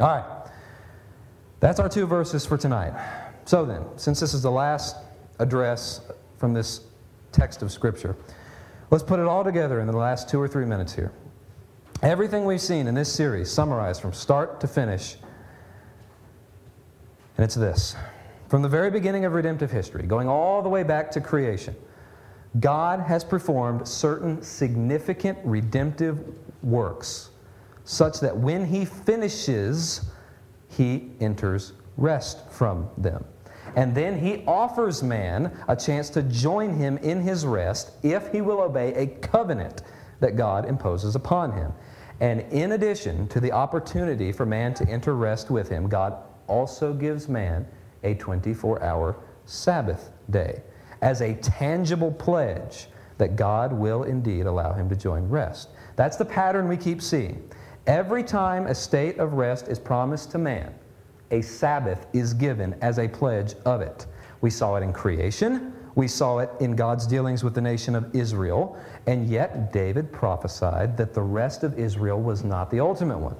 All right. That's our two verses for tonight. So then, since this is the last address from this text of Scripture, let's put it all together in the last two or three minutes here. Everything we've seen in this series, summarized from start to finish, and it's this From the very beginning of redemptive history, going all the way back to creation, God has performed certain significant redemptive works such that when He finishes, He enters rest from them. And then He offers man a chance to join Him in His rest if he will obey a covenant that God imposes upon him. And in addition to the opportunity for man to enter rest with Him, God also gives man a 24 hour Sabbath day as a tangible pledge that God will indeed allow him to join rest. That's the pattern we keep seeing. Every time a state of rest is promised to man, a Sabbath is given as a pledge of it. We saw it in creation, we saw it in God's dealings with the nation of Israel, and yet David prophesied that the rest of Israel was not the ultimate one.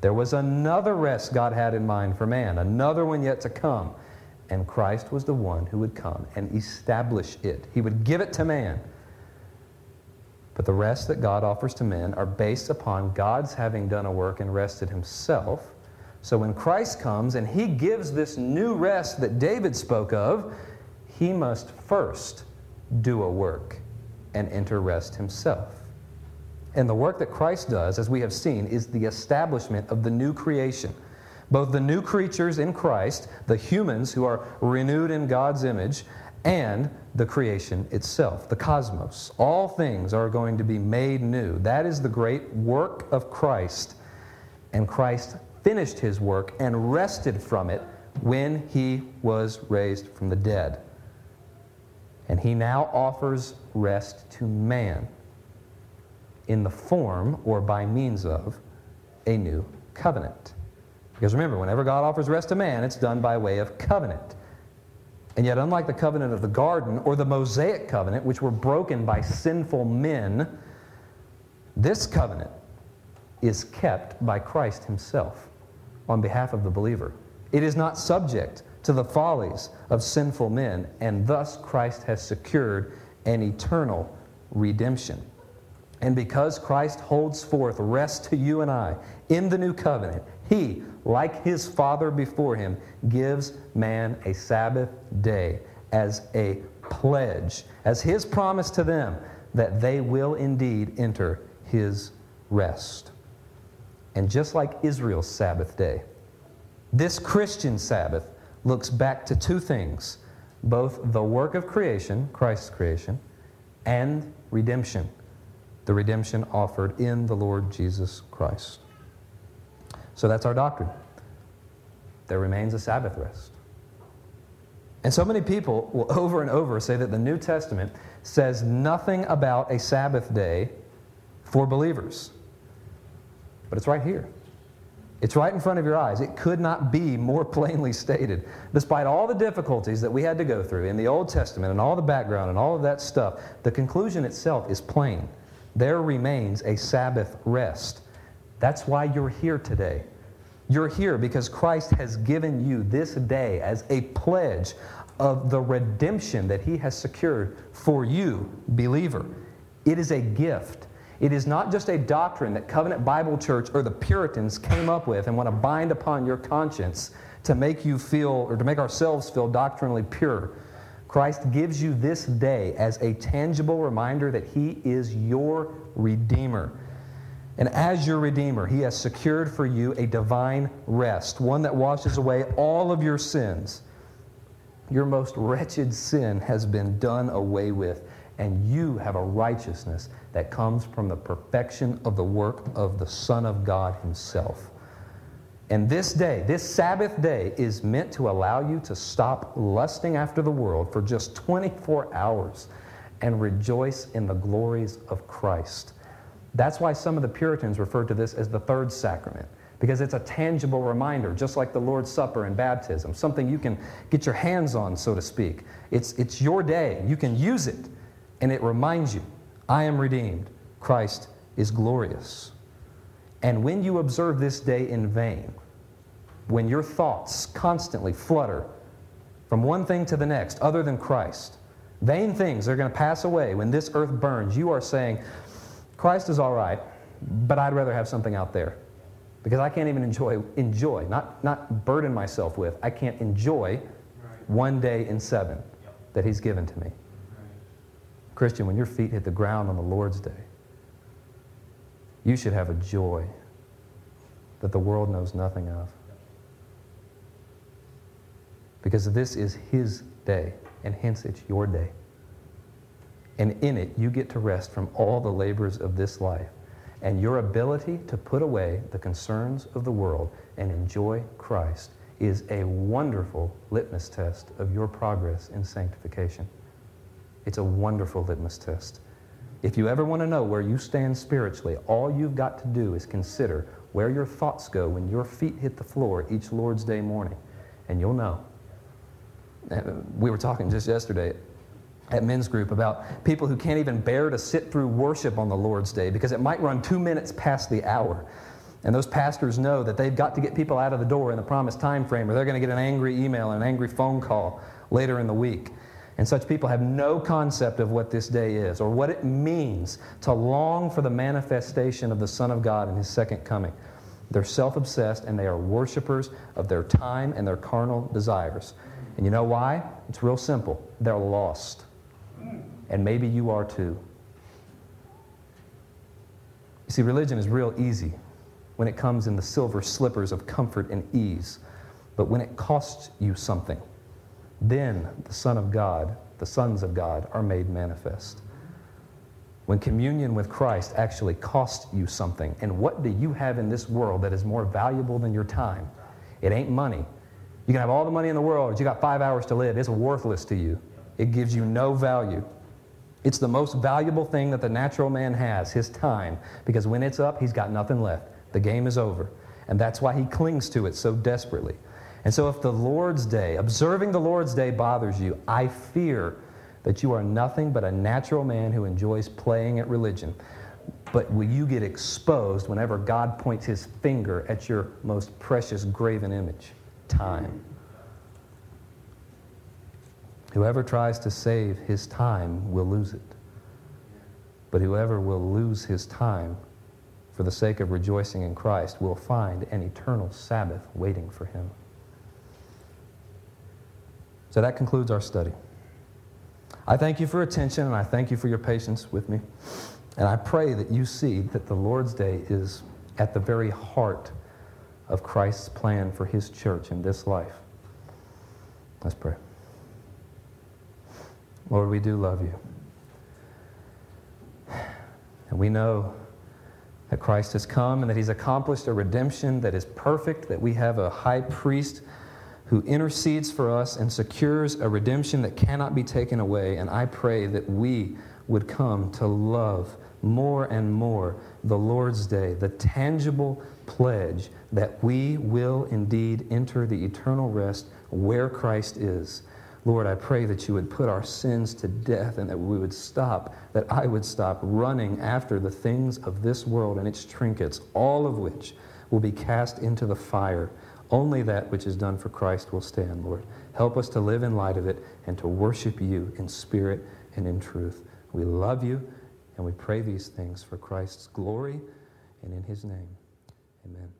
There was another rest God had in mind for man, another one yet to come. And Christ was the one who would come and establish it. He would give it to man. But the rest that God offers to men are based upon God's having done a work and rested himself. So when Christ comes and he gives this new rest that David spoke of, he must first do a work and enter rest himself. And the work that Christ does, as we have seen, is the establishment of the new creation. Both the new creatures in Christ, the humans who are renewed in God's image, and the creation itself, the cosmos. All things are going to be made new. That is the great work of Christ. And Christ finished his work and rested from it when he was raised from the dead. And he now offers rest to man in the form or by means of a new covenant. Because remember, whenever God offers rest to man, it's done by way of covenant. And yet, unlike the covenant of the garden or the Mosaic covenant, which were broken by sinful men, this covenant is kept by Christ Himself on behalf of the believer. It is not subject to the follies of sinful men, and thus Christ has secured an eternal redemption. And because Christ holds forth rest to you and I in the new covenant, he, like his Father before him, gives man a Sabbath day as a pledge, as his promise to them that they will indeed enter his rest. And just like Israel's Sabbath day, this Christian Sabbath looks back to two things both the work of creation, Christ's creation, and redemption the redemption offered in the Lord Jesus Christ. So that's our doctrine. There remains a Sabbath rest. And so many people will over and over say that the New Testament says nothing about a Sabbath day for believers. But it's right here. It's right in front of your eyes. It could not be more plainly stated. Despite all the difficulties that we had to go through in the Old Testament and all the background and all of that stuff, the conclusion itself is plain there remains a Sabbath rest. That's why you're here today. You're here because Christ has given you this day as a pledge of the redemption that He has secured for you, believer. It is a gift. It is not just a doctrine that Covenant Bible Church or the Puritans came up with and want to bind upon your conscience to make you feel or to make ourselves feel doctrinally pure. Christ gives you this day as a tangible reminder that He is your Redeemer. And as your Redeemer, He has secured for you a divine rest, one that washes away all of your sins. Your most wretched sin has been done away with, and you have a righteousness that comes from the perfection of the work of the Son of God Himself. And this day, this Sabbath day, is meant to allow you to stop lusting after the world for just 24 hours and rejoice in the glories of Christ. That's why some of the Puritans referred to this as the third sacrament, because it's a tangible reminder, just like the Lord's Supper and baptism, something you can get your hands on, so to speak. It's, it's your day. You can use it, and it reminds you I am redeemed. Christ is glorious. And when you observe this day in vain, when your thoughts constantly flutter from one thing to the next other than Christ, vain things are going to pass away when this earth burns, you are saying, Christ is all right, but I'd rather have something out there. Because I can't even enjoy, enjoy, not, not burden myself with, I can't enjoy one day in seven that He's given to me. Christian, when your feet hit the ground on the Lord's day, you should have a joy that the world knows nothing of. Because this is His day, and hence it's your day. And in it, you get to rest from all the labors of this life. And your ability to put away the concerns of the world and enjoy Christ is a wonderful litmus test of your progress in sanctification. It's a wonderful litmus test. If you ever want to know where you stand spiritually, all you've got to do is consider where your thoughts go when your feet hit the floor each Lord's Day morning, and you'll know. Uh, we were talking just yesterday at men's group about people who can't even bear to sit through worship on the Lord's Day because it might run two minutes past the hour. And those pastors know that they've got to get people out of the door in the promised time frame or they're going to get an angry email and an angry phone call later in the week. And such people have no concept of what this day is or what it means to long for the manifestation of the Son of God in His second coming. They're self obsessed and they are worshipers of their time and their carnal desires. And you know why? It's real simple. They're lost. And maybe you are too. You see, religion is real easy when it comes in the silver slippers of comfort and ease. But when it costs you something, then the Son of God, the sons of God, are made manifest. When communion with Christ actually costs you something, and what do you have in this world that is more valuable than your time? It ain't money. You can have all the money in the world, but you got five hours to live. It's worthless to you. It gives you no value. It's the most valuable thing that the natural man has, his time, because when it's up, he's got nothing left. The game is over. And that's why he clings to it so desperately. And so, if the Lord's Day, observing the Lord's Day bothers you, I fear that you are nothing but a natural man who enjoys playing at religion. But will you get exposed whenever God points his finger at your most precious graven image? Time. Whoever tries to save his time will lose it. But whoever will lose his time for the sake of rejoicing in Christ will find an eternal Sabbath waiting for him. So that concludes our study. I thank you for attention and I thank you for your patience with me. And I pray that you see that the Lord's Day is at the very heart of Christ's plan for his church in this life. Let's pray. Lord, we do love you. And we know that Christ has come and that he's accomplished a redemption that is perfect, that we have a high priest who intercedes for us and secures a redemption that cannot be taken away. And I pray that we would come to love more and more the Lord's Day, the tangible pledge that we will indeed enter the eternal rest where Christ is. Lord, I pray that you would put our sins to death and that we would stop, that I would stop running after the things of this world and its trinkets, all of which will be cast into the fire Only that which is done for Christ will stand, Lord. Help us to live in light of it and to worship you in spirit and in truth. We love you and we pray these things for Christ's glory and in his name. Amen.